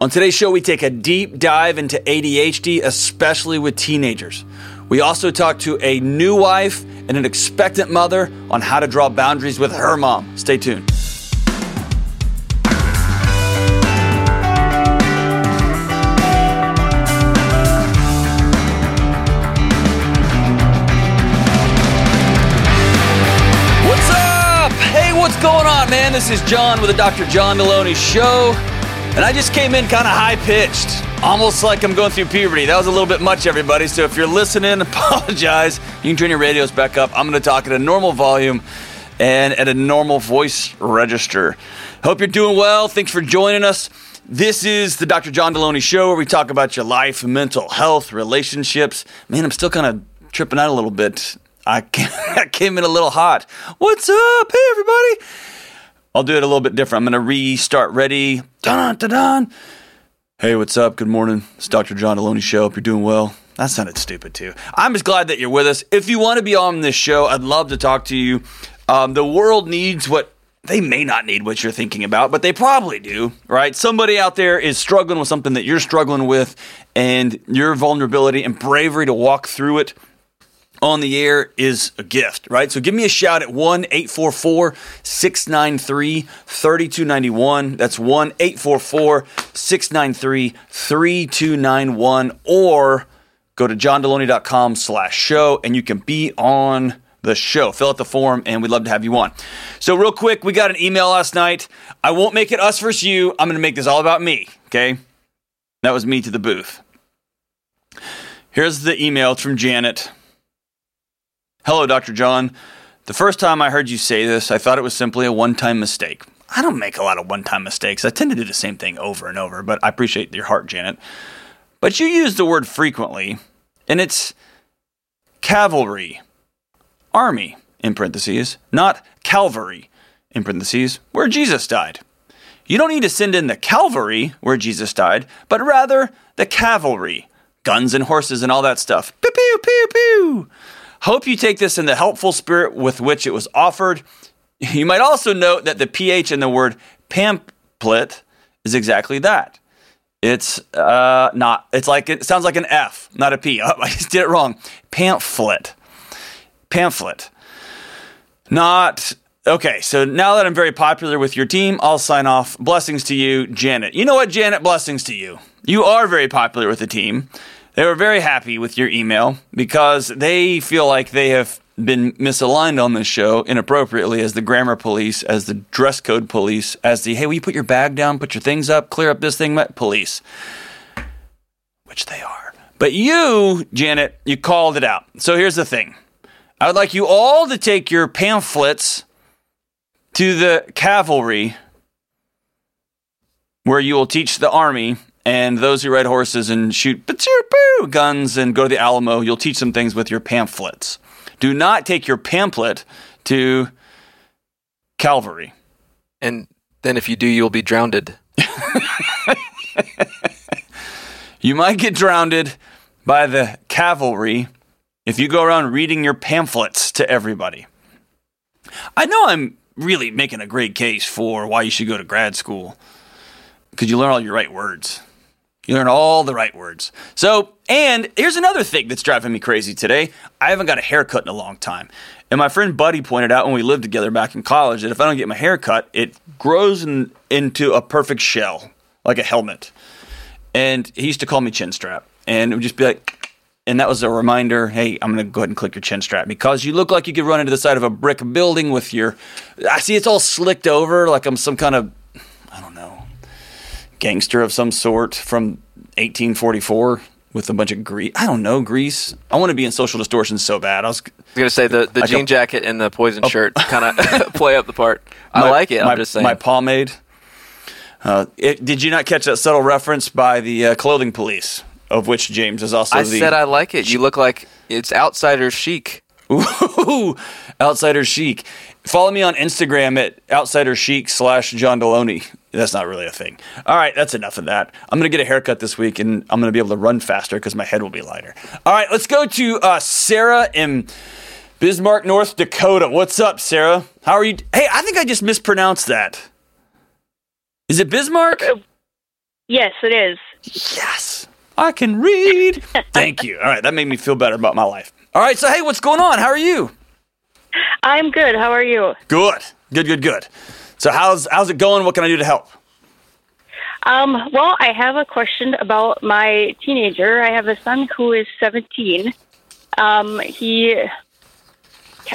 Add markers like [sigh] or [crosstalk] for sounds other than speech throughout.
On today's show, we take a deep dive into ADHD, especially with teenagers. We also talk to a new wife and an expectant mother on how to draw boundaries with her mom. Stay tuned. What's up? Hey, what's going on, man? This is John with the Dr. John Delony Show. And I just came in kind of high pitched, almost like I'm going through puberty. That was a little bit much, everybody. So if you're listening, [laughs] apologize. You can turn your radios back up. I'm going to talk at a normal volume and at a normal voice register. Hope you're doing well. Thanks for joining us. This is the Dr. John Delony Show where we talk about your life, mental health, relationships. Man, I'm still kind of tripping out a little bit. [laughs] I came, in a little hot. What's up? Hey, everybody. I'll do it a little bit different. I'm going to restart. Ready? Dun, dun, dun. Hey, what's up? Good morning. It's Dr. John Delony Show. Hope you're doing well. That sounded stupid too. I'm just glad that you're with us. If you want to be on this show, I'd love to talk to you. Um, the world needs what they may not need what you're thinking about, but they probably do, right? Somebody out there is struggling with something that you're struggling with, and your vulnerability and bravery to walk through it on the air is a gift, right? So give me a shout at 1 844 693 3291. That's 1 844 693 3291. Or go to johndelony.com slash show and you can be on the show. Fill out the form and we'd love to have you on. So, real quick, we got an email last night. I won't make it us versus you. I'm going to make this all about me, okay? That was me to the booth. Here's the email it's from Janet. Hello, Dr. John. The first time I heard you say this, I thought it was simply a one time mistake. I don't make a lot of one time mistakes. I tend to do the same thing over and over, but I appreciate your heart, Janet. But you use the word frequently, and it's cavalry, army, in parentheses, not Calvary, in parentheses, where Jesus died. You don't need to send in the Calvary, where Jesus died, but rather the cavalry, guns and horses and all that stuff. Pew, pew, pew, pew. Hope you take this in the helpful spirit with which it was offered. You might also note that the PH in the word pamphlet is exactly that. It's uh, not, it's like, it sounds like an F, not a P. [laughs] Oh, I just did it wrong. Pamphlet. Pamphlet. Not, okay, so now that I'm very popular with your team, I'll sign off. Blessings to you, Janet. You know what, Janet? Blessings to you. You are very popular with the team. They were very happy with your email because they feel like they have been misaligned on this show inappropriately as the grammar police, as the dress code police, as the hey, will you put your bag down, put your things up, clear up this thing, police, which they are. But you, Janet, you called it out. So here's the thing. I would like you all to take your pamphlets to the cavalry where you will teach the army and those who ride horses and shoot guns and go to the Alamo, you'll teach them things with your pamphlets. Do not take your pamphlet to Calvary. And then if you do, you'll be drowned. [laughs] you might get drowned by the cavalry if you go around reading your pamphlets to everybody. I know I'm really making a great case for why you should go to grad school because you learn all your right words. You learn all the right words. So, and here's another thing that's driving me crazy today. I haven't got a haircut in a long time. And my friend Buddy pointed out when we lived together back in college that if I don't get my hair cut, it grows in, into a perfect shell, like a helmet. And he used to call me chin strap. And it would just be like, and that was a reminder hey, I'm going to go ahead and click your chin strap because you look like you could run into the side of a brick building with your. I see it's all slicked over like I'm some kind of, gangster of some sort from 1844 with a bunch of grease. I don't know, grease. I want to be in social distortion so bad. I was going to say the, the jean jacket and the poison oh. shirt kind of [laughs] play up the part. I my, like it. I'm just saying. My pomade. Uh, it, did you not catch that subtle reference by the uh, clothing police, of which James is also I the. said I like it. You look like it's outsider chic. Ooh, [laughs] outsider chic. Follow me on Instagram at outsider chic slash John Delony. That's not really a thing. All right, that's enough of that. I'm going to get a haircut this week and I'm going to be able to run faster because my head will be lighter. All right, let's go to uh, Sarah in Bismarck, North Dakota. What's up, Sarah? How are you? Hey, I think I just mispronounced that. Is it Bismarck? Yes, it is. Yes, I can read. [laughs] Thank you. All right, that made me feel better about my life. All right, so hey, what's going on? How are you? I'm good. How are you? Good. Good, good, good. So how's how's it going? What can I do to help? Um, well, I have a question about my teenager. I have a son who is 17. Um, he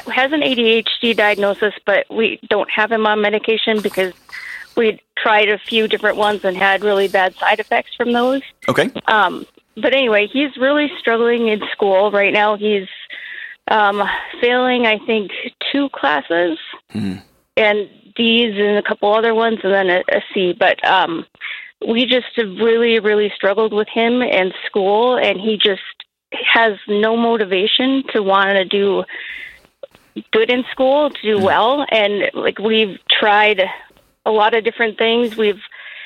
has an ADHD diagnosis, but we don't have him on medication because we tried a few different ones and had really bad side effects from those. Okay. Um, but anyway, he's really struggling in school right now. He's um, failing, I think, two classes Hmm. and D's and a couple other ones, and then a, a C. But um, we just have really, really struggled with him and school, and he just has no motivation to want to do good in school, to do well. And like we've tried a lot of different things. We've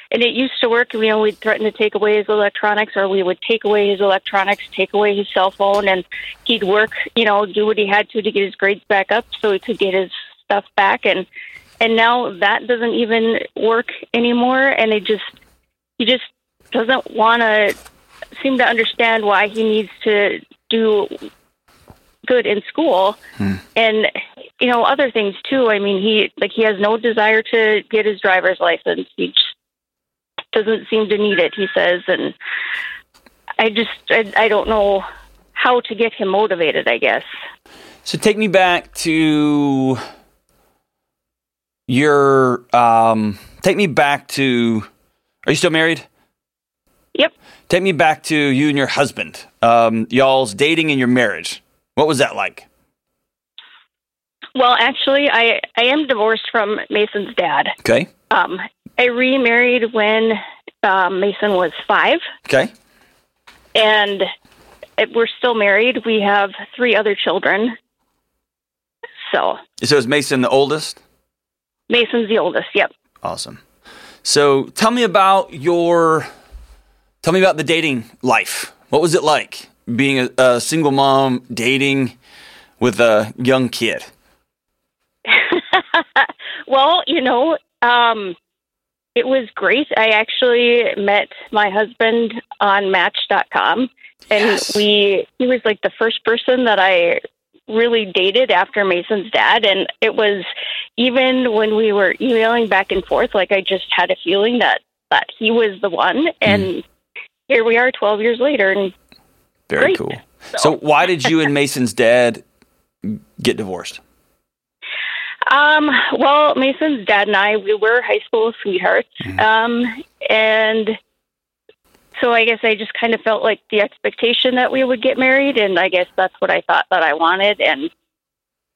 and it used to work. You know, we'd threaten to take away his electronics, or we would take away his electronics, take away his cell phone, and he'd work. You know, do what he had to to get his grades back up, so he could get his stuff back. And and now that doesn't even work anymore. And it just he just doesn't want to seem to understand why he needs to do good in school. Hmm. And you know other things too. I mean he like he has no desire to get his driver's license. He just doesn't seem to need it he says. And i just i, I don't know how to get him motivated i guess. So take me back to your um take me back to Are you still married? yep Take me back to you and your husband. Um y'all's dating and your marriage. What was that like? well actually i i am divorced from mason's dad Okay. um i remarried when um, mason was five Okay. and it, we're still married. We have three other children. So So is Mason the oldest? Mason's the oldest. Yep. Awesome. So tell me about your tell me about the dating life. What was it like being a, a single mom dating with a young kid? [laughs] well, you know, um, it was great. I actually met my husband on Match.com, and Yes. we he was like the first person that I really dated after Mason's dad, and it was even when we were emailing back and forth, like I just had a feeling that that he was the one, and here we are, twelve years later, and Very Great. cool. So why did you and Mason's dad get divorced? Um, well, Mason's dad and I, we were high school sweethearts. Um, and so I guess I just kind of felt like the expectation that we would get married. And I guess that's what I thought that I wanted and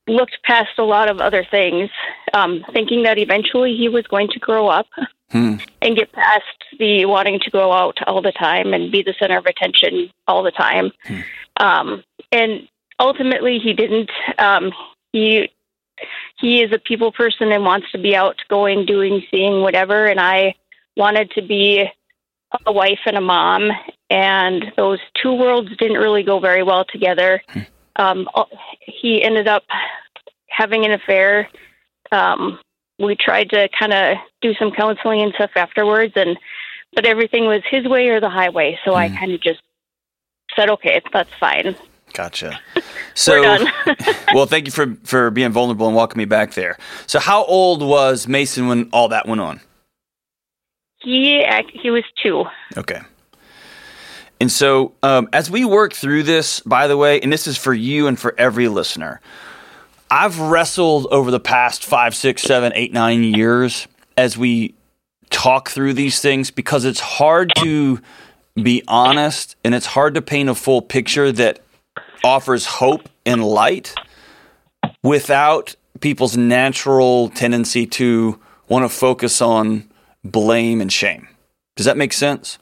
looked past a lot of other things, um, thinking that eventually he was going to grow up Hmm. and get past the wanting to go out all the time and be the center of attention all the time. Um, and ultimately, he didn't. Um, he he is a people person and wants to be out going, doing, seeing, whatever. And I wanted to be a wife and a mom, and those two worlds didn't really go very well together. Um, he ended up having an affair. Um, we tried to kind of do some counseling and stuff afterwards, and but everything was his way or the highway. So I kind of just said, "Okay, that's fine." Gotcha. [laughs] So, [laughs] well, thank you for for being vulnerable and welcoming me back there. So, how old was Mason when all that went on? He ac- he was two. Okay. And so, um, as we work through this, by the way, and this is for you and for every listener, I've wrestled over the past five, six, seven, eight, nine years as we talk through these things because it's hard to be honest and it's hard to paint a full picture that offers hope and light without people's natural tendency to want to focus on blame and shame. Does that make sense?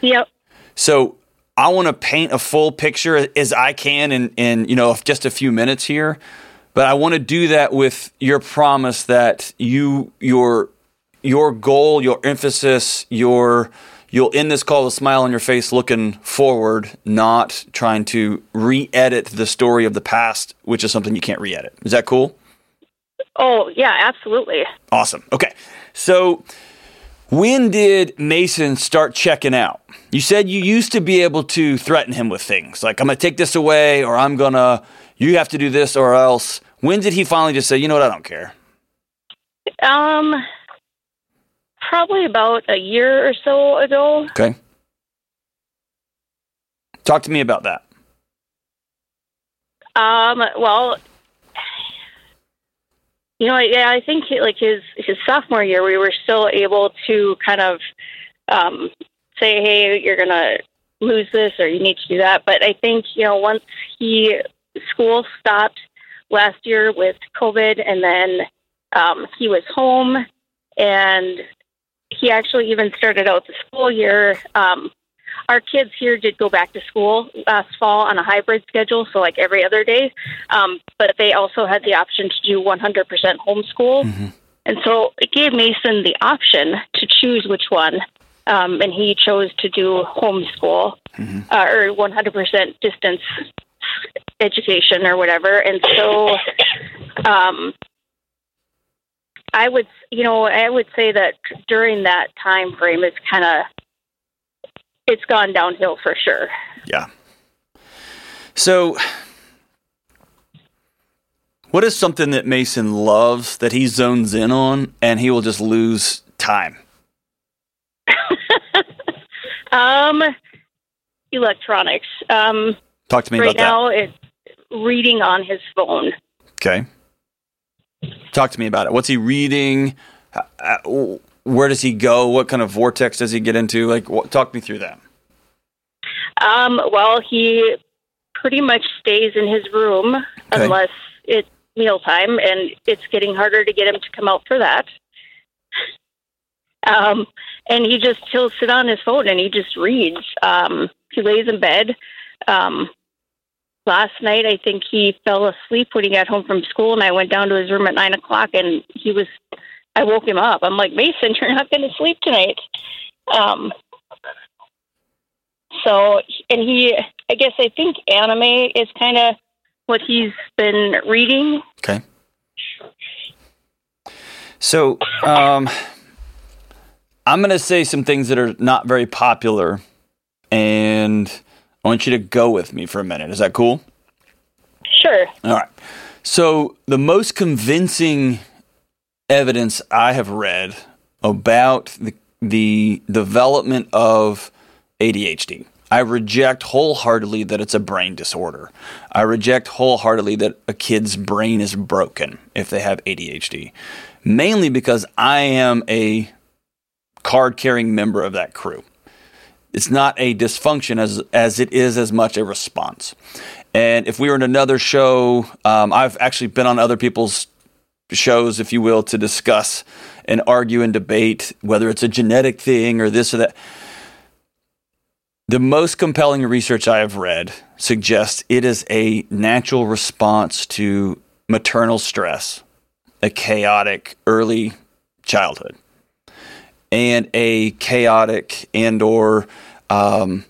Yep. So I want to paint a full picture as I can in, in you know just a few minutes here, but I want to do that with your promise that you your your goal, your emphasis, your you'll end this call with a smile on your face, looking forward, not trying to re-edit the story of the past, which is something you can't re-edit. Is that cool? Oh yeah, absolutely. Awesome. Okay. So When did Mason start checking out? You said you used to be able to threaten him with things like, I'm going to take this away, or I'm going to, you have to do this, or else. When did he finally just say, you know what, I don't care? Um, probably about a year or so ago. Okay. Talk to me about that. Um, well, you know, yeah, I think like his his sophomore year, we were still able to kind of um, say, "Hey, you're gonna lose this, or you need to do that." But I think you know, once he school stopped last year with COVID, and then um, he was home, and he actually even started out the school year. Um, our kids here did go back to school last fall on a hybrid schedule, so like every other day. Um, but they also had the option to do 100% homeschool. Mm-hmm. And so it gave Mason the option to choose which one. Um, and he chose to do homeschool mm-hmm. uh, or 100% distance education or whatever. And so um, I would, you know, I would say that during that time frame, it's kind of it's gone downhill for sure. Yeah. So, what is something that Mason loves that he zones in on and he will just lose time? [laughs] um, electronics. Um, Talk to me right about now, that. it's reading on his phone. Okay. Talk to me about it. What's he reading? Where does he go? What kind of vortex does he get into? Like, what, talk me through that. Um, well, he pretty much stays in his room okay. unless it's mealtime, and it's getting harder to get him to come out for that. Um, and he just he'll sit on his phone and he just reads. Um, he lays in bed. Um, last night, I think he fell asleep when he got home from school, and I went down to his room at nine o'clock, and he was I woke him up. I'm like, Mason, you're not going to sleep tonight. Um, so, and he, I guess, I think anime is kind of what he's been reading. Okay. So, um, I'm going to say some things that are not very popular, and I want you to go with me for a minute. Is that cool? Sure. All right. So, the most convincing evidence I have read about the, the development of ADHD. I reject wholeheartedly that it's a brain disorder. I reject wholeheartedly that a kid's brain is broken if they have ADHD, mainly because I am a card carrying member of that crew. It's not a dysfunction as, as it is as much a response. And if we were in another show, um, I've actually been on other people's shows, if you will, to discuss and argue and debate whether it's a genetic thing or this or that. The most compelling research I have read suggests it is a natural response to maternal stress, a chaotic early childhood, and a chaotic and or um,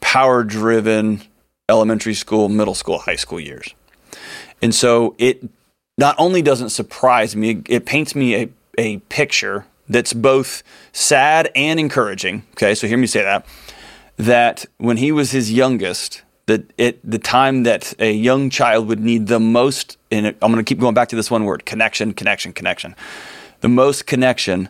power-driven elementary school, middle school, high school years. And so it not only doesn't surprise me, it paints me a, a picture that's both sad and encouraging. Okay, so hear me say that. That when he was his youngest, that it the time that a young child would need the most, and I'm going to keep going back to this one word: connection, connection, connection. The most connection.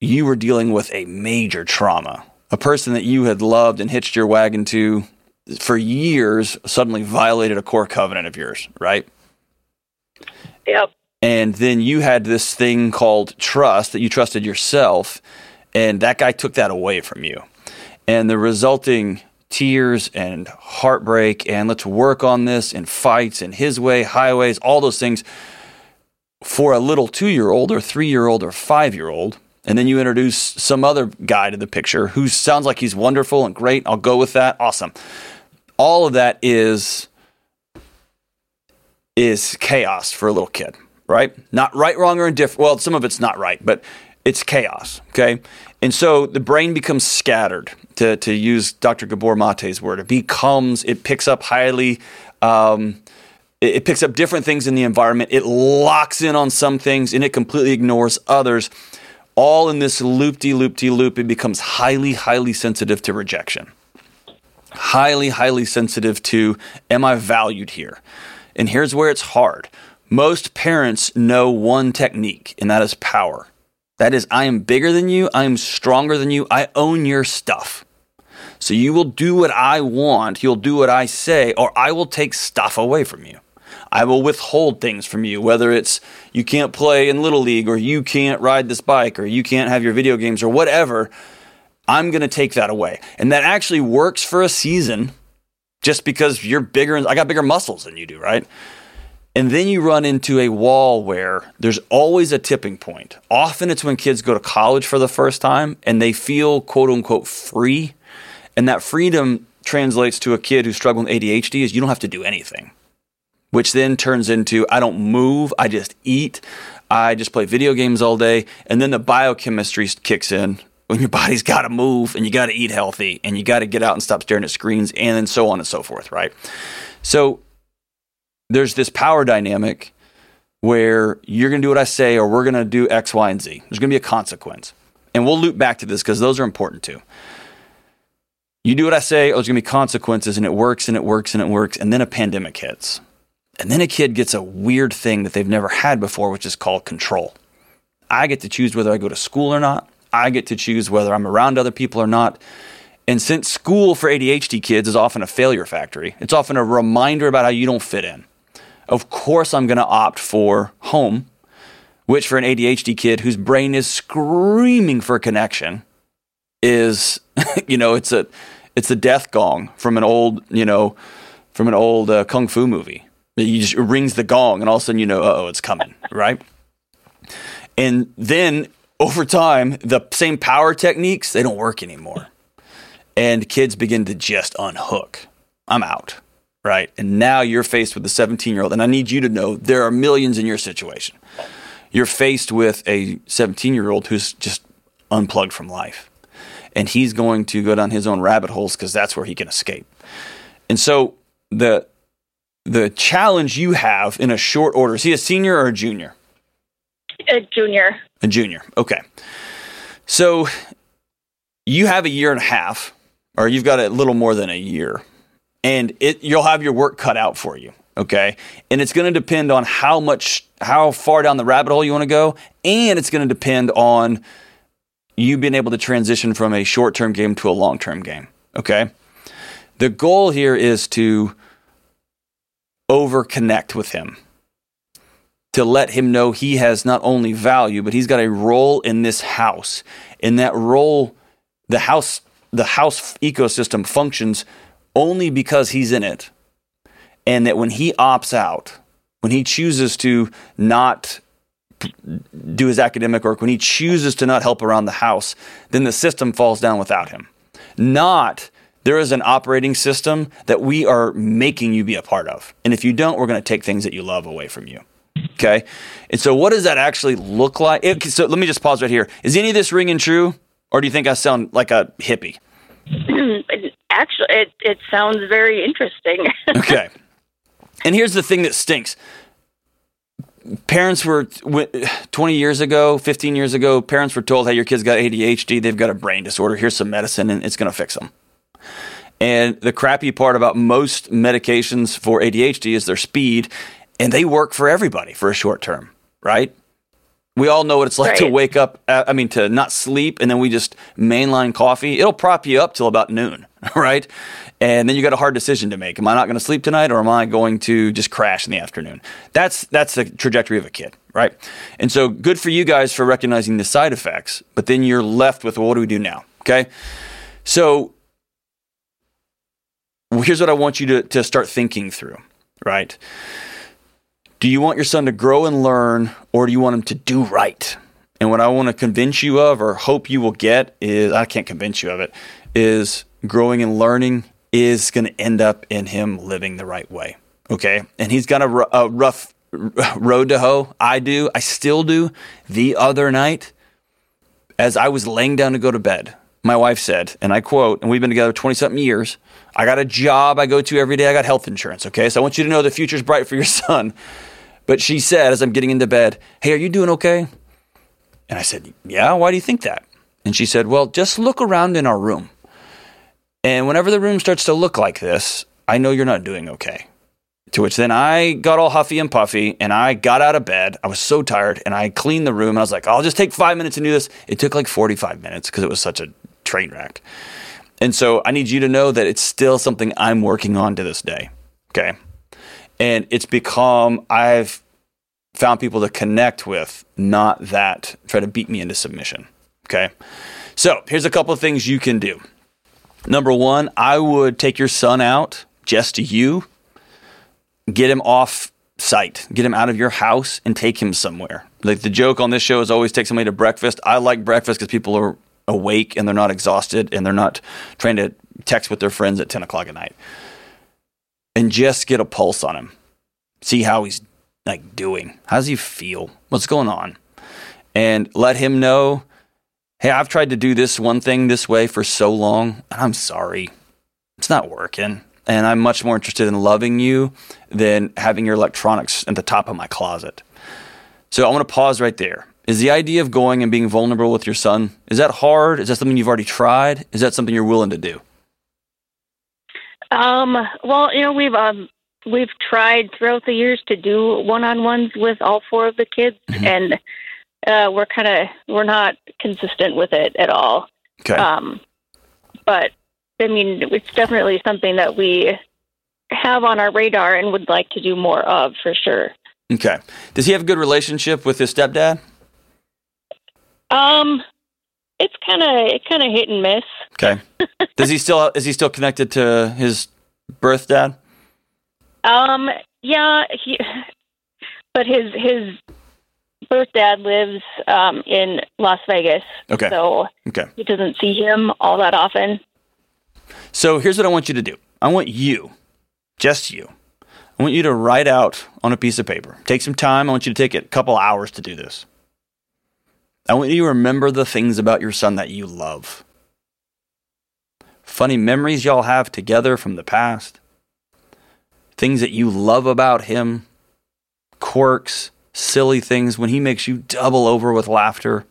You were dealing with a major trauma. A person that you had loved and hitched your wagon to for years suddenly violated a core covenant of yours, right? Yep. And then you had this thing called trust that you trusted yourself, and that guy took that away from you. And the resulting tears and heartbreak, and let's work on this, and fights, and his way, highways, all those things for a little two year old or three year old or five year old. And then you introduce some other guy to the picture who sounds like he's wonderful and great. I'll go with that. Awesome. All of that is is chaos for a little kid, right? Not right, wrong, or indifferent. Well, some of it's not right, but it's chaos, okay? And so the brain becomes scattered, to, to use Dr. Gabor Mate's word. It becomes, it picks up highly, um, it, it picks up different things in the environment. It locks in on some things and it completely ignores others. all in this loop de loop de loop. It becomes highly, highly sensitive to rejection. Highly, highly sensitive to, am I valued here? And here's where it's hard. Most parents know one technique, and that is power. That is, I am bigger than you, I am stronger than you, I own your stuff. So you will do what I want, you'll do what I say, or I will take stuff away from you. I will withhold things from you, whether it's you can't play in Little League, or you can't ride this bike, or you can't have your video games, or whatever. I'm going to take that away. And that actually works for a season just because you're bigger and I got bigger muscles than you do, right? And then you run into a wall where there's always a tipping point. Often it's when kids go to college for the first time and they feel quote unquote free. And that freedom translates to a kid who's struggling with ADHD is you don't have to do anything, which then turns into I don't move, I just eat, I just play video games all day. And then the biochemistry kicks in when your body's got to move and you got to eat healthy and you got to get out and stop staring at screens and then so on and so forth, right? So there's this power dynamic where you're going to do what I say or we're going to do X, Y, and Z. There's going to be a consequence. And we'll loop back to this because those are important too. You do what I say, oh, there's going to be consequences, and it works and it works and it works. And then a pandemic hits. And then a kid gets a weird thing that they've never had before, which is called control. I get to choose whether I go to school or not. I get to choose whether I'm around other people or not. And since school for ADHD kids is often a failure factory, it's often a reminder about how you don't fit in. Of course, I'm going to opt for home, which for an ADHD kid whose brain is screaming for connection is, [laughs] you know, it's a it's a death gong from an old, you know, from an old uh, kung fu movie. Just it rings the gong, and all of a sudden you know, oh, it's coming, [laughs] right? And then over time, the same power techniques they don't work anymore, and kids begin to just unhook. I'm out right? And now you're faced with a 17 year old. And I need you to know there are millions in your situation. You're faced with a 17 year old who's just unplugged from life. And he's going to go down his own rabbit holes because that's where he can escape. And so the the challenge you have in a short order is he a senior or a junior? A junior. A junior. Okay. So you have a year and a half, or you've got a little more than a year and it you'll have your work cut out for you okay and it's going to depend on how much how far down the rabbit hole you want to go and it's going to depend on you being able to transition from a short-term game to a long-term game okay the goal here is to over connect with him to let him know he has not only value but he's got a role in this house in that role the house the house ecosystem functions only because he's in it. And that when he opts out, when he chooses to not do his academic work, when he chooses to not help around the house, then the system falls down without him. Not there is an operating system that we are making you be a part of. And if you don't, we're going to take things that you love away from you. Okay. And so, what does that actually look like? It, so, let me just pause right here. Is any of this ringing true? Or do you think I sound like a hippie? [clears throat] actually, it, it sounds very interesting. [laughs] okay. And here's the thing that stinks. Parents were 20 years ago, 15 years ago, parents were told, hey, your kid's got ADHD, they've got a brain disorder, here's some medicine, and it's going to fix them. And the crappy part about most medications for ADHD is their speed, and they work for everybody for a short term, right? We all know what it's like right. to wake up, uh, I mean, to not sleep, and then we just mainline coffee. It'll prop you up till about noon. [laughs] right? And then you got a hard decision to make. Am I not going to sleep tonight or am I going to just crash in the afternoon? That's that's the trajectory of a kid, right? And so good for you guys for recognizing the side effects, but then you're left with well, what do we do now? Okay? So here's what I want you to, to start thinking through, right? Do you want your son to grow and learn, or do you want him to do right? And what I want to convince you of, or hope you will get, is I can't convince you of it, is growing and learning is going to end up in him living the right way. Okay. And he's got a, rough road to hoe. I do. I still do. The other night, as I was laying down to go to bed, my wife said, and I quote, and we've been together 20 something years. I got a job I go to every day. I got health insurance. Okay. So I want you to know the future's bright for your [laughs] son. But she said, as I'm getting into bed, Hey, are you doing okay? And I said, Yeah, why do you think that? And she said, Well, just look around in our room. And whenever the room starts to look like this, I know you're not doing okay. To which then I got all huffy and puffy and I got out of bed. I was so tired and I cleaned the room and I was like, I'll just take five minutes to do this. It took like 45 minutes because it was such a train wreck. And so I need you to know that it's still something I'm working on to this day. Okay. And it's become, I've found people to connect with, not that try to beat me into submission. Okay. So here's a couple of things you can do. Number one, I would take your son out, just you, get him off site, get him out of your house and take him somewhere. Like the joke on this show is always take somebody to breakfast. I like breakfast because people are awake and they're not exhausted and they're not trying to text with their friends at 10 o'clock at night. And just get a pulse on him. See how he's like doing. How does he feel? What's going on? And let him know, hey, I've tried to do this one thing this way for so long, and I'm sorry. It's not working. And I'm much more interested in loving you than having your electronics at the top of my closet. So I want to pause right there. Is the idea of going and being vulnerable with your son, is that hard? Is that something you've already tried? Is that something you're willing to do? Um, well, you know, we've um, we've tried throughout the years to do one-on-ones with all four of the kids, mm-hmm. and uh, we're kind of we're not consistent with it at all. Okay. Um, but I mean, it's definitely something that we have on our radar and would like to do more of for sure. Okay. Does he have a good relationship with his stepdad? Um, it's kind of it kind of hit and miss. Okay. [laughs] Does he still is he still connected to his birth dad? Um. Yeah. He. But his his birth dad lives um, in Las Vegas. Okay. So okay. he doesn't see him all that often. So here's what I want you to do. I want you, just you. I want you to write out on a piece of paper. Take some time. I want you to take a couple hours to do this. I want you to remember the things about your son that you love. Funny memories y'all have together from the past. Things that you love about him. Quirks, silly things when he makes you double over with laughter.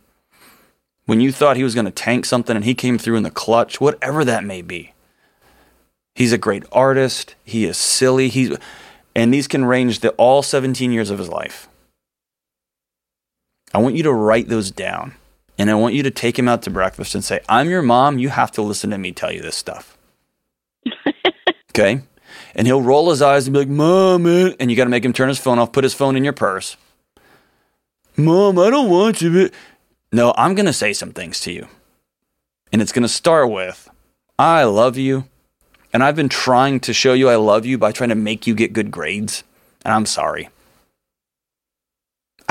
When you thought he was going to tank something and he came through in the clutch, whatever that may be. He's a great artist. He is silly. He's, and these can range the all 17 years of his life. I want you to write those down. And I want you to take him out to breakfast and say, I'm your mom. You have to listen to me tell you this stuff. [laughs] okay? And he'll roll his eyes and be like, Mom, man. and you got to make him turn his phone off, put his phone in your purse. Mom, I don't want you. But... No, I'm going to say some things to you. And it's going to start with, I love you. And I've been trying to show you I love you by trying to make you get good grades. And I'm sorry.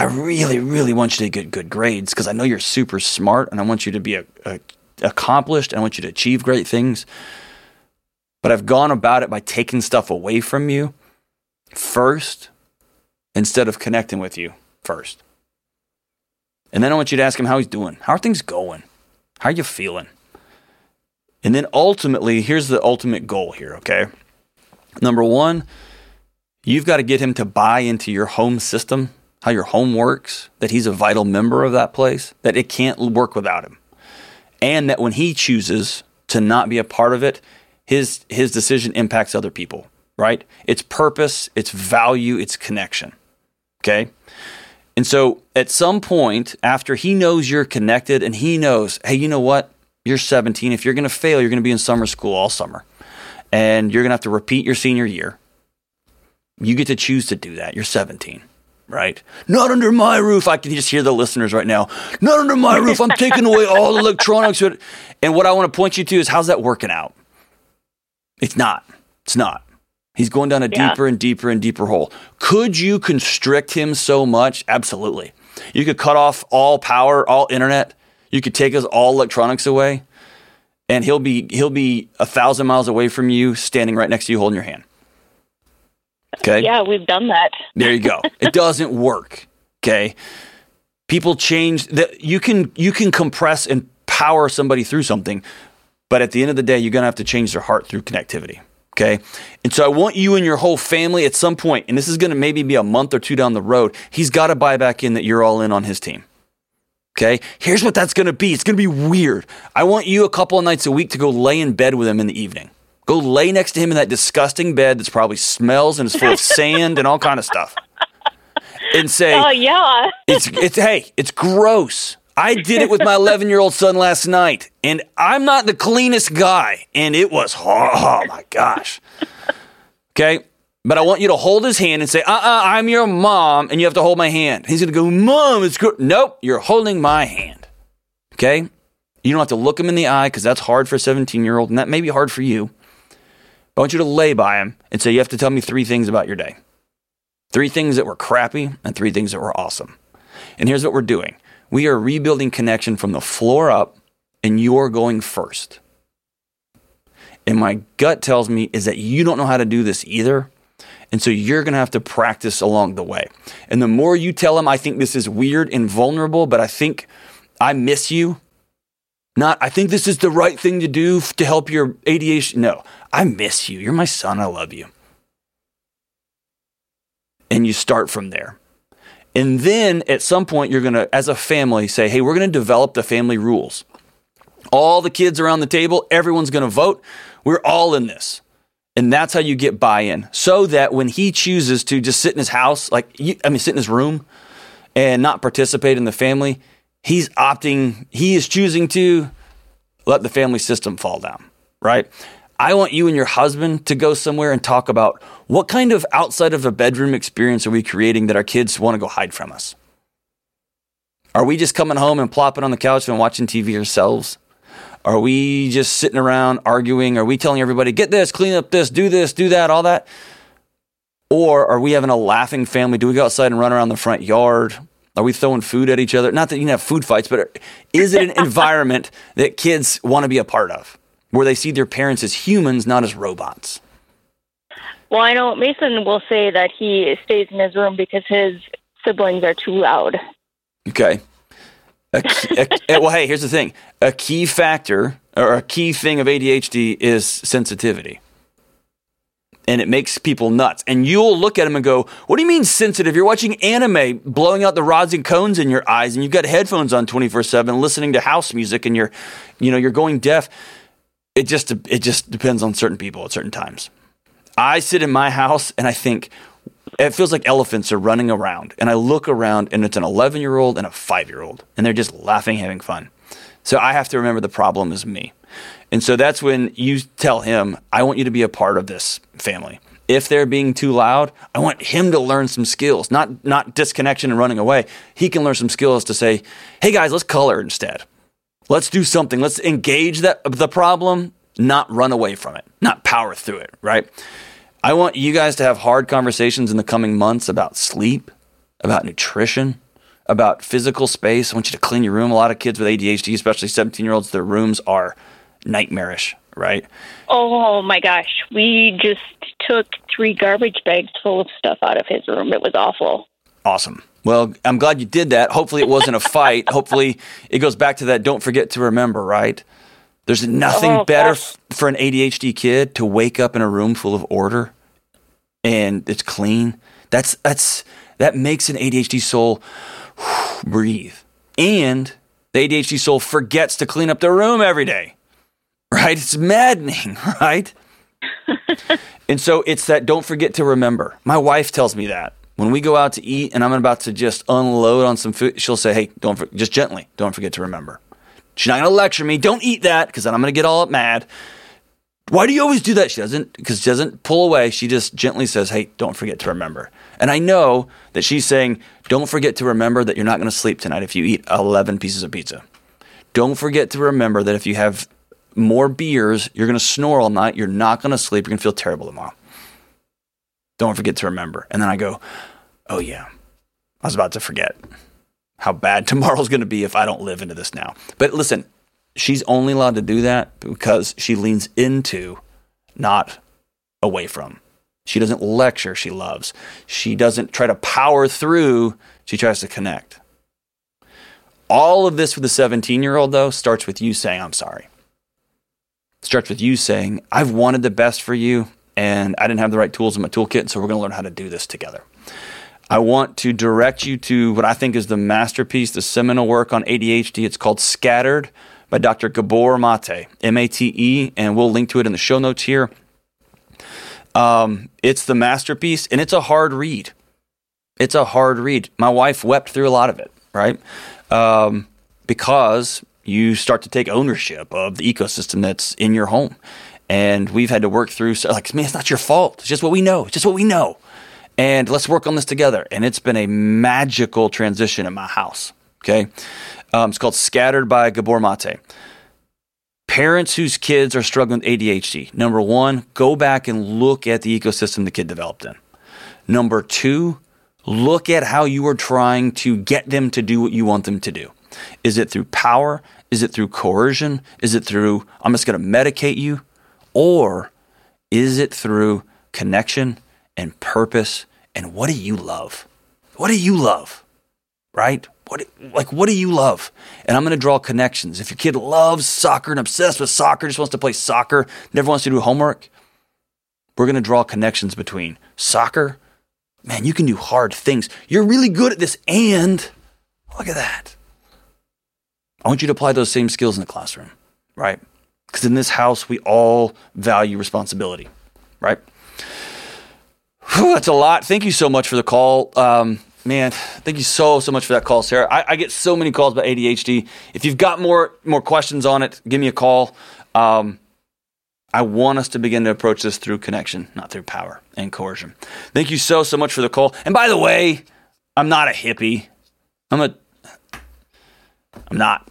I really, really want you to get good grades because I know you're super smart and I want you to be a, a, accomplished and I want you to achieve great things. But I've gone about it by taking stuff away from you first instead of connecting with you first. And then I want you to ask him how he's doing. How are things going? How are you feeling? And then ultimately, here's the ultimate goal here, okay? Number one, you've got to get him to buy into your home system how your home works, that he's a vital member of that place, that it can't work without him. And that when he chooses to not be a part of it, his his decision impacts other people, right? It's purpose, it's value, it's connection. Okay? And so at some point after he knows you're connected and he knows, hey, you know what? You're 17. If you're going to fail, you're going to be in summer school all summer. And you're going to have to repeat your senior year. You get to choose to do that. You're 17 right? Not under my roof. I can just hear the listeners right now. Not under my roof. I'm taking away all electronics. And what I want to point you to is how's that working out? It's not. It's not. He's going down a yeah. deeper and deeper and deeper hole. Could you constrict him so much? Absolutely. You could cut off all power, all internet. You could take us all electronics away, and he'll be he'll be a thousand miles away from you, standing right next to you, holding your hand. Okay. Yeah, we've done that. There you go. [laughs] it doesn't work. Okay. People change that you can you can compress and power somebody through something, but at the end of the day, you're gonna have to change their heart through connectivity. Okay. And so I want you and your whole family at some point, and this is gonna maybe be a month or two down the road, he's gotta buy back in that you're all in on his team. Okay, here's what that's gonna be. It's gonna be weird. I want you a couple of nights a week to go lay in bed with him in the evening. Go lay next to him in that disgusting bed that's probably smells and is full of sand and all kind of stuff. And say, Oh yeah. it's it's hey, it's gross. I did it with my 11 year old son last night, and I'm not the cleanest guy, and it was oh my gosh. Okay, but I want you to hold his hand and say, "Uh, uh I'm your mom, and you have to hold my hand." He's gonna go, "Mom, it's good." Nope, you're holding my hand. Okay, you don't have to look him in the eye because that's hard for a 17 year old, and that may be hard for you. I want you to lay by him and say, "You have to tell me three things about your day." Three things that were crappy and three things that were awesome. And here's what we're doing we are rebuilding connection from the floor up, and you're going first. And my gut tells me is that you don't know how to do this either. And so you're going to have to practice along the way. And the more you tell him, I think this is weird and vulnerable, but I think I miss you. Not, I think this is the right thing to do to help your ADHD. No, I miss you. You're my son. I love you. And you start from there. And then at some point, you're going to, as a family, say, hey, we're going to develop the family rules. All the kids around the table, everyone's going to vote. We're all in this. And that's how you get buy in. So that when he chooses to just sit in his house, like, I mean, sit in his room and not participate in the family, he's opting, he is choosing to let the family system fall down, right? I want you and your husband to go somewhere and talk about what kind of outside of a bedroom experience are we creating that our kids want to go hide from us? Are we just coming home and plopping on the couch and watching TV ourselves? Are we just sitting around arguing? Are we telling everybody, get this, clean up this, do this, do that, all that? Or are we having a laughing family? Do we go outside and run around the front yard? Are we throwing food at each other? Not that you can have food fights, but is it an [laughs] environment that kids want to be a part of where they see their parents as humans, not as robots? Well, I know Mason will say that he stays in his room because his siblings are too loud. Okay. A key, a, well, hey, here's the thing a key factor or a key thing of ADHD is sensitivity. And it makes people nuts. And you'll look at them and go, What do you mean sensitive? You're watching anime blowing out the rods and cones in your eyes, and you've got headphones on 24 7 listening to house music, and you're, you know, you're going deaf. It just, it just depends on certain people at certain times. I sit in my house and I think, it feels like elephants are running around. And I look around and it's an 11 year old and a five year old, and they're just laughing, having fun. So I have to remember the problem is me. And so that's when you tell him, I want you to be a part of this family. If they're being too loud, I want him to learn some skills, not, not disconnection and running away. He can learn some skills to say, hey guys, let's color instead. Let's do something. Let's engage that, the problem, not run away from it, not power through it, right? I want you guys to have hard conversations in the coming months about sleep, about nutrition, about physical space. I want you to clean your room. A lot of kids with ADHD, especially 17 year olds, their rooms are nightmarish, right? Oh my gosh. We just took three garbage bags full of stuff out of his room. It was awful. Awesome. Well, I'm glad you did that. Hopefully, it wasn't a fight. Hopefully, it goes back to that don't forget to remember, right? There's nothing Oh, better f- for an ADHD kid to wake up in a room full of order and it's clean. That's that's that makes an ADHD soul [sighs] breathe. And the ADHD soul forgets to clean up their room every day. Right? It's maddening, [laughs] right? [laughs] and so it's that don't forget to remember. My wife tells me that. When we go out to eat and I'm about to just unload on some food, she'll say, "Hey, don't for- just gently, don't forget to remember." She's not to lecture me. Don't eat that because then I'm to get all mad. Why do you always do that? She doesn't because she doesn't pull away. She just gently says, "Hey, don't forget to remember." And I know that she's saying, "Don't forget to remember that you're not to sleep tonight if you eat 11 pieces of pizza." Don't forget to remember that if you have more beers, you're to snore all night. You're not to sleep. You're to feel terrible tomorrow. Don't forget to remember. And then I go, "Oh yeah, I was about to forget how bad [laughs] tomorrow's going to be if I don't live into this now." But listen, she's only allowed to do that because she leans into, not away from. She doesn't lecture, she loves. She doesn't try to power through, she tries to connect. All of this for the 17 year old, though, starts with you saying, I'm sorry. Starts with you saying, I've wanted the best for you, and I didn't have the right tools in my toolkit, so we're going to learn how to do this together. I want to direct you to what I think is the masterpiece, the seminal work on ADHD. It's called Scattered by Dr. Gabor Mate, M A T E, and we'll link to it in the show notes here. Um, it's the masterpiece, and it's a hard read. It's a hard read. My wife wept through a lot of it, right? Um, because you start to take ownership of the ecosystem that's in your home. And we've had to work through, like, man, it's not your fault. It's just what we know. It's just what we know. And let's work on this together. And it's been a magical transition in my house. Okay. Um, it's called Scattered by Gabor Maté. Parents whose kids are struggling with ADHD, number one, go back and look at the ecosystem the kid developed in. Number two, look at how you are trying to get them to do what you want them to do. Is it through power? Is it through coercion? Is it through, I'm just going to medicate you? Or is it through connection and purpose? And what do you love? What do you love? Right? What, like, what do you love? And I'm going to draw connections. If your kid loves soccer and obsessed with soccer, just wants to play soccer, never wants to do homework, we're going to draw connections between soccer. Man, you can do hard things. You're really good at this, and look at that. I want you to apply those same skills in the classroom, right? Because in this house, we all value responsibility, right? Whew, [sighs] that's a lot. Thank you so much for the call. Um, man, thank you so, so much for that call, Sarah. I, I, get so many calls about ADHD. If you've got more, more questions on it, give me a call. Um, I want us to begin to approach this through connection, not through power and coercion. Thank you so, so much for the call. And by the way, I'm not a hippie. I'm a I'm not.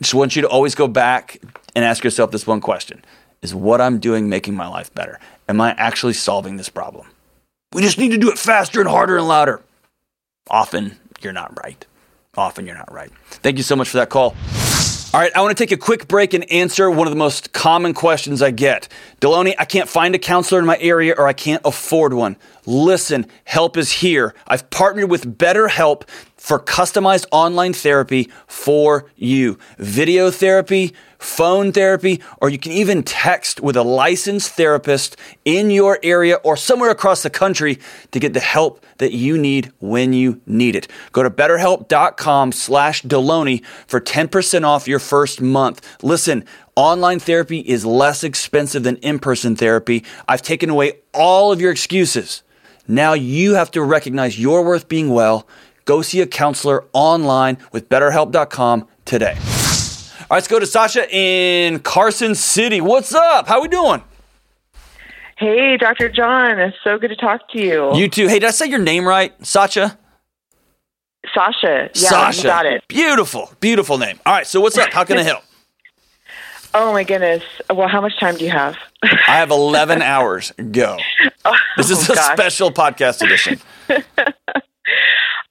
Just want you to always go back and ask yourself this one question Is what I'm doing making my life better? Am I actually solving this problem? We just need to do it faster and harder and louder. Often you're not right. Often you're not right. Thank you so much for that call. All right, I want to take a quick break and answer one of the most common questions I get. Delony, I can't find a counselor in my area or I can't afford one. Listen, help is here. I've partnered with BetterHelp for customized online therapy for you. Video therapy, phone therapy, or you can even text with a licensed therapist in your area or somewhere across the country to get the help that you need when you need it. Go to betterhelp.com slash Delony for 10% off your first month. Listen, online therapy is less expensive than in-person therapy. I've taken away all of your excuses. Now you have to recognize you're worth being well Go see a counselor online with betterhelp.com today. All right, let's go to Sasha in Carson City. What's up? How we doing? Hey, Dr. John. It's so good to talk to you. You too. Hey, did I say your name right? Sasha? Sasha. Yeah, Sasha. got it. Beautiful. Beautiful name. All right, so what's up? How can I help? [laughs] Oh my goodness. Well, how much time do you have? I have 11 [laughs] hours. Go. Oh, this is [laughs] oh, a gosh. special podcast edition.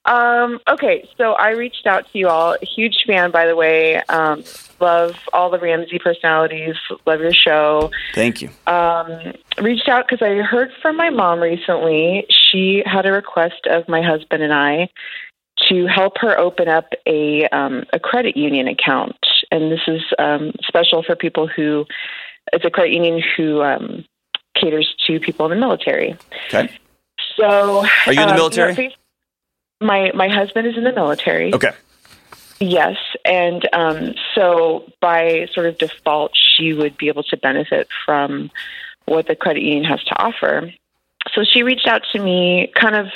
Um, okay, so I reached out to you all. Huge fan, by the way. Um, love all the Ramsey personalities. Love your show. Thank you. Um, reached out because I heard from my mom recently. She had a request of my husband and I to help her open up a um, a credit union account, and this is um, special for people who it's a credit union who um, caters to people in the military. Okay. So, are you in the military? You know, my my husband is in the military. Okay. Yes, and um, so by sort of default, she would be able to benefit from what the credit union has to offer. So she reached out to me, kind of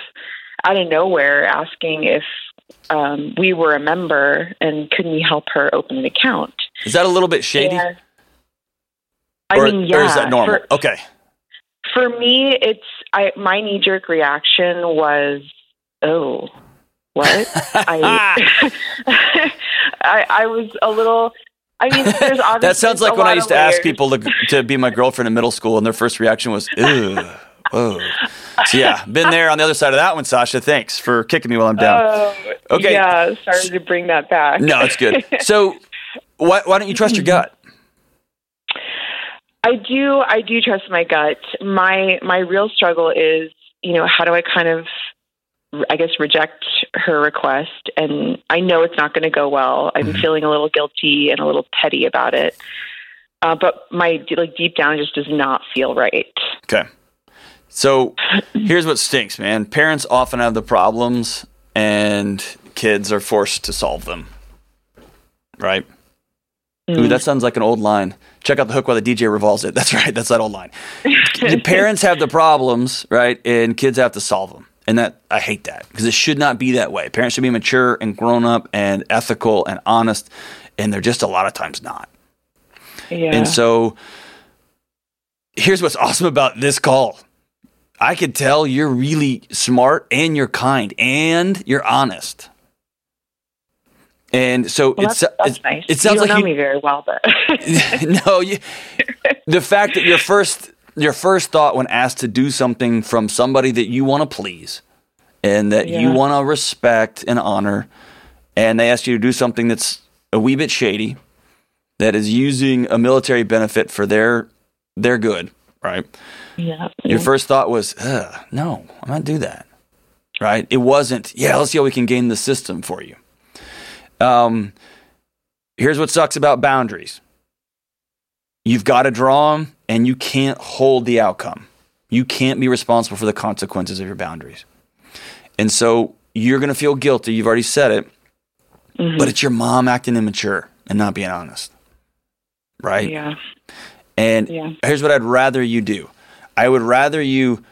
out of nowhere, asking if um, we were a member and could we help her open an account. Is that a little bit shady? And, I or, mean, yeah. Or is that normal? For, okay. For me, it's I. My knee jerk reaction was oh, what? I, [laughs] [laughs] I, I was a little. I mean, there's obviously [laughs] that sounds like when I used to ask people to, to be my girlfriend in middle school, and their first reaction was, "Ew." Oh, so yeah, been there on the other side of that one, Sasha. Thanks for kicking me while I'm down. Uh, okay, yeah, sorry to bring that back. No, it's good. So, why, why don't you trust your gut? I do. I do trust my gut. My my real struggle is, you know, how do I kind of I guess, reject her request. And I know it's not going to go well. I'm mm-hmm. feeling a little guilty and a little petty about it. Uh, but my like deep down just does not feel right. Okay. So here's what stinks, man. Parents often have the problems, and kids are forced to solve them. Right? Mm. Ooh, that sounds like an old line. Check out the hook while the DJ revolves it. [laughs] That's right. That's that old line. the [laughs] parents have the problems, right? And kids have to solve them. And that I hate that because it should not be that way. Parents should be mature and grown up and ethical and honest, and they're just a lot of times not. Yeah. And so here's what's [laughs] awesome about this call. I could tell you're really smart and you're kind and you're honest. And so well, it's, that's, that's nice. it sounds you like know you, me very well, but [laughs] [laughs] no, you, the fact that your first your first thought when asked to do something from somebody that you want to please and that Yeah. you want to respect and honor, and they ask you to do something that's a wee bit shady, that is using a military benefit for their their good, right? yeah, Your first thought was, no, I'm not do that. Right? It wasn't, yeah, let's see how we can game the system for you. Um, here's what sucks about boundaries. You've got to draw them and you can't hold the outcome. You can't be responsible for the consequences of your boundaries. And so you're going to feel guilty. You've already said it, Mhm. but it's your mom acting immature and not being honest. Right? yeah, And Yeah. here's what I'd rather you do I would rather you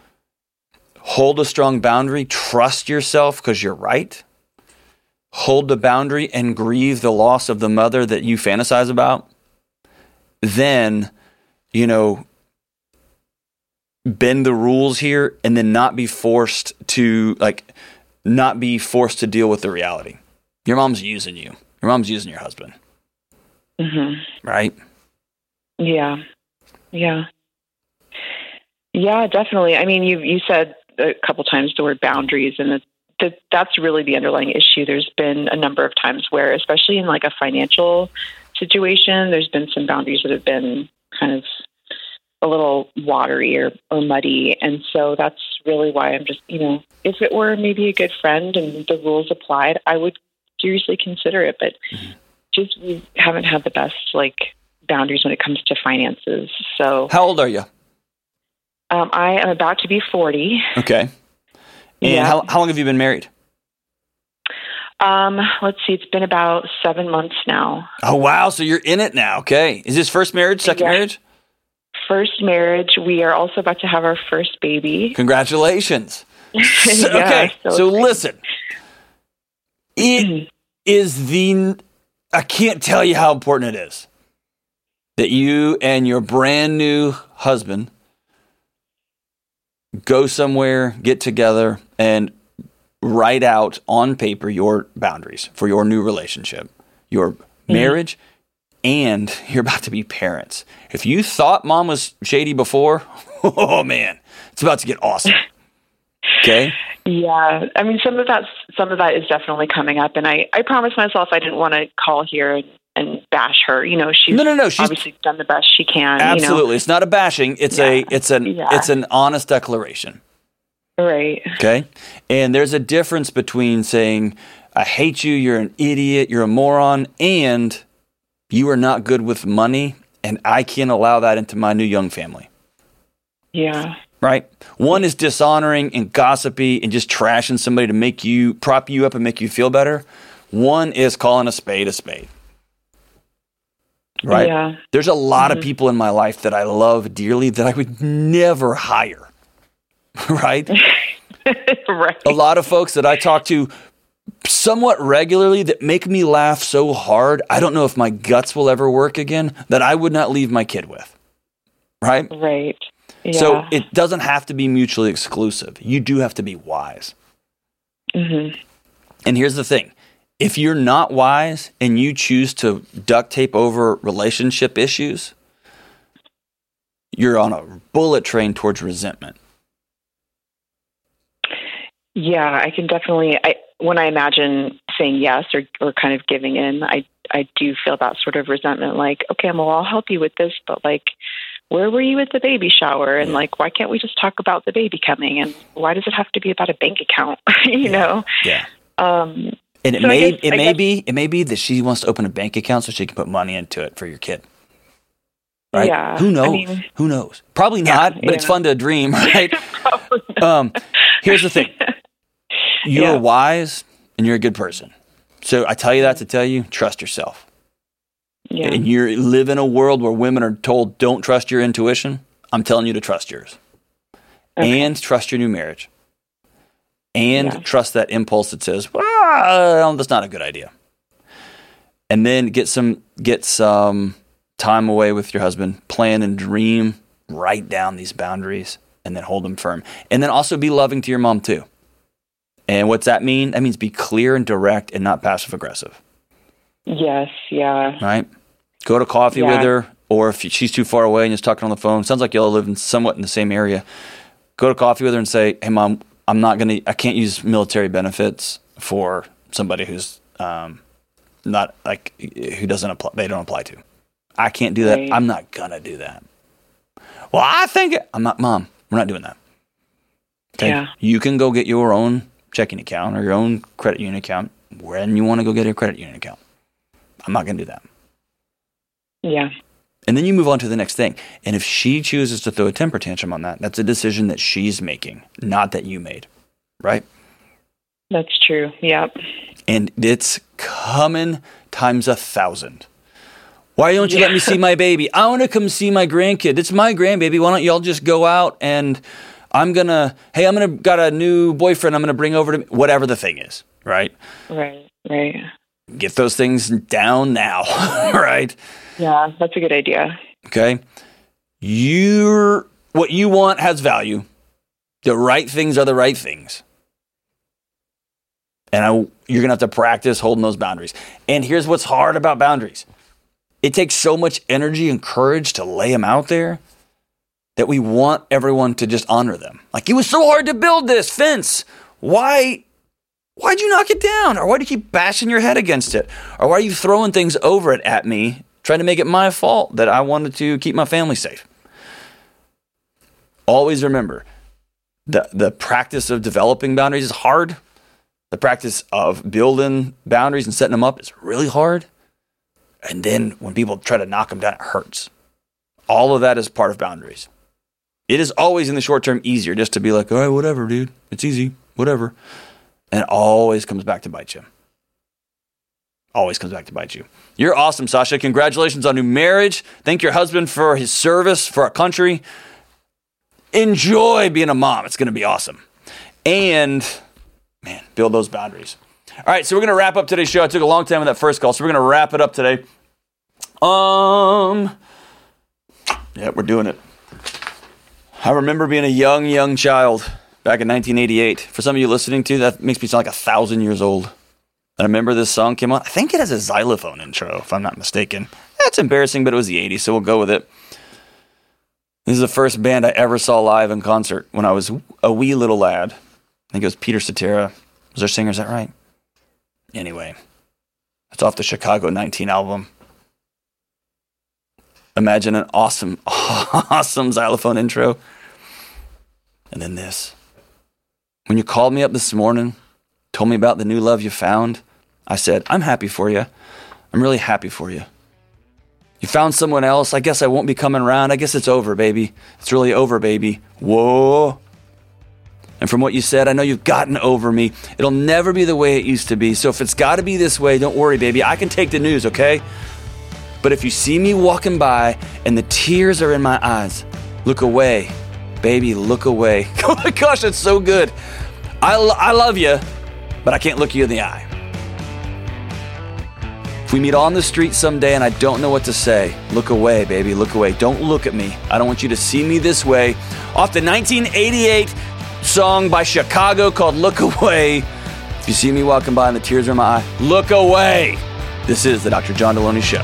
hold a strong boundary, trust yourself because you're right, hold the boundary and grieve the loss of the mother that you fantasize about, then, you know, bend the rules here and then not be forced to, like, not be forced to deal with the reality. Your mom's using you, your mom's using your husband, hmm right? yeah, yeah, yeah, definitely. I mean, you you said a couple times the word boundaries, and it, that that's really the underlying issue. There's been a number of times where, especially in like a financial situation, there's been some boundaries that have been kind of a little watery or, or muddy. And so that's really why I'm just, you know, if it were maybe a good friend and the rules applied, I would seriously consider it. But just we haven't had the best like boundaries when it comes to finances. So How old are you? um, I am about to be 40. Okay. And Yeah. how, how long have you been married? Um, let's see, it's been about seven months now. Oh, wow. So you're in it now. Okay. Is this first marriage, second Yeah. marriage? First marriage. We are also about to have our first baby. Congratulations. [laughs] So- Yeah, okay. so So, listen, it [clears throat] is the, I can't tell you how important it is that you and your brand new husband go somewhere, get together, and write out on paper your boundaries for your new relationship, your mm-hmm. marriage, and you're about to be parents. If you thought mom was shady before, [laughs] oh man, it's about to get awesome. Okay? Yeah, I mean, some of that, some of that is definitely coming up, and I, I promised myself I didn't want to call here and, bash her. You know, she's No, no, no, she's- obviously done the best she can. Absolutely. It's not a bashing. It's a it's an Yeah. it's an honest declaration. Right? Okay? And there's a difference between saying I hate you, you're an idiot, you're a moron, and you are not good with money and I can't allow that into my new young family. Yeah, Right? One is dishonoring and gossipy and just trashing somebody to make you prop you up and make you feel better. One is calling a spade a spade. Right? Yeah, There's a lot of mm-hmm. people in my life that I love dearly that I would never hire. [laughs] right? [laughs] right. A lot of folks that I talk to somewhat regularly that make me laugh so hard, I don't know if my guts will ever work again, that I would not leave my kid with. Right? Right. Yeah. So it doesn't have to be mutually exclusive. You do have to be wise. hmm And here's the thing if you're not wise and you choose to duct tape over relationship issues, you're on a bullet train towards resentment. Yeah, I can definitely. I when I imagine saying yes or or kind of giving in, I I do feel that sort of resentment. Like, okay, well, I'll help you with this, but like, where were you at the baby shower? And like, why can't we just talk about the baby coming? And why does it have to be about a bank account? [laughs] you know. Yeah. Um, And it So may guess- it I may guess- be it may be that she wants to open a bank account so she can put money into it for your kid. Right? Yeah. Who knows? I mean, Who knows? Probably not, but it's fun to dream, [laughs] right? [laughs] um, here's the thing. You're Yeah. wise and you're a good person. So I tell you that to tell you, trust yourself. yeah. And you live in a world where women are told don't trust your intuition. I'm telling you to trust yours. Okay. And trust your new marriage. And Yeah. trust that impulse that says, well, that's not a good idea. And then get some get some time away with your husband, plan and dream, write down these boundaries, and then hold them firm. And then also be loving to your mom too. And what's that mean? That means be clear and direct and not passive aggressive Yes. Yeah. right? Go to coffee Yeah. with her, or if she's too far away and just talking on the phone. Sounds like y'all live in somewhat in the same area. Go to coffee with her and say, "Hey, mom, I'm not gonna. I can't use military benefits for somebody who's um, not like who doesn't apply. They don't apply to. I can't do that. Right. I'm not gonna do that. Well, I think it, I'm not, mom. We're not doing that. Okay. Yeah. You can go get your own checking account or your own credit union account when you want to go get a credit union account. I'm not gonna do that. Yeah. And then you move on to the next thing. And if she chooses to throw a temper tantrum on that, that's a decision that she's making, not that you made. Right? That's true. Yep. And it's coming times a thousand. Why don't you let me see my baby? I want to come see my grandkid. It's my grandbaby. Why don't y'all just go out and I'm gonna hey, I'm gonna got a new boyfriend I'm gonna bring over to whatever the thing is, right? Right. Right. Get those things down now, [laughs] right? Yeah. That's a good idea. Okay. You're what you want has value. The right things are the right things. And I, you're to have to practice holding those boundaries. And here's what's hard about boundaries it takes so much energy and courage to lay them out there that we want everyone to just honor them. Like, it was so hard to build this fence. Why? Why'd you knock it down? Or why do you keep bashing your head against it? Or why are you throwing things over it at me, trying to make it my fault that I wanted to keep my family safe? Always remember the, the practice of developing boundaries is hard. The practice of building boundaries and setting them up is really hard. And then when people try to knock them down, it hurts. All of that is part of boundaries. It is always in the short term easier just to be like, all right, whatever, dude. It's easy, whatever. And always comes back to bite you. Always comes back to bite you. You're awesome, Sasha. Congratulations on new marriage. Thank your husband for his service for our country. Enjoy being a mom. It's going to be awesome. And man, build those boundaries. All right, so we're going to wrap up today's show. I took a long time with that first call, so we're going to wrap it up today. Um, yeah, we're doing it. I remember being a young, young child back in 1988. For some of you listening to, that makes me sound like a thousand years old. I remember this song came on. I think it has a xylophone intro, if I'm not mistaken. That's embarrassing, but it was the 80s, so we'll go with it. This is the first band I ever saw live in concert when I was a wee little lad. I think it was Peter Cetera. Was their singer, is that right? Anyway, it's off the Chicago 19 album. Imagine an awesome, [laughs] awesome xylophone intro. And then this. When you called me up this morning, told me about the new love you found, I said, I'm happy for you. I'm really happy for you. You found someone else. I guess I won't be coming around. I guess it's over, baby. It's really over, baby. Whoa. And from what you said, I know you've gotten over me. It'll never be the way it used to be. So if it's got to be this way, don't worry, baby. I can take the news, okay? But if you see me walking by and the tears are in my eyes, look away. Baby, look away. [laughs] Oh my gosh, that's so good. I, lo- I love you, but I can't look you in the eye. If we meet on the street someday and I don't know what to say, look away, baby, look away. Don't look at me. I don't want you to see me this way. Off the 1988 song by Chicago called Look Away. If you see me walking by and the tears are in my eye, look away. This is the Dr. John Delony Show.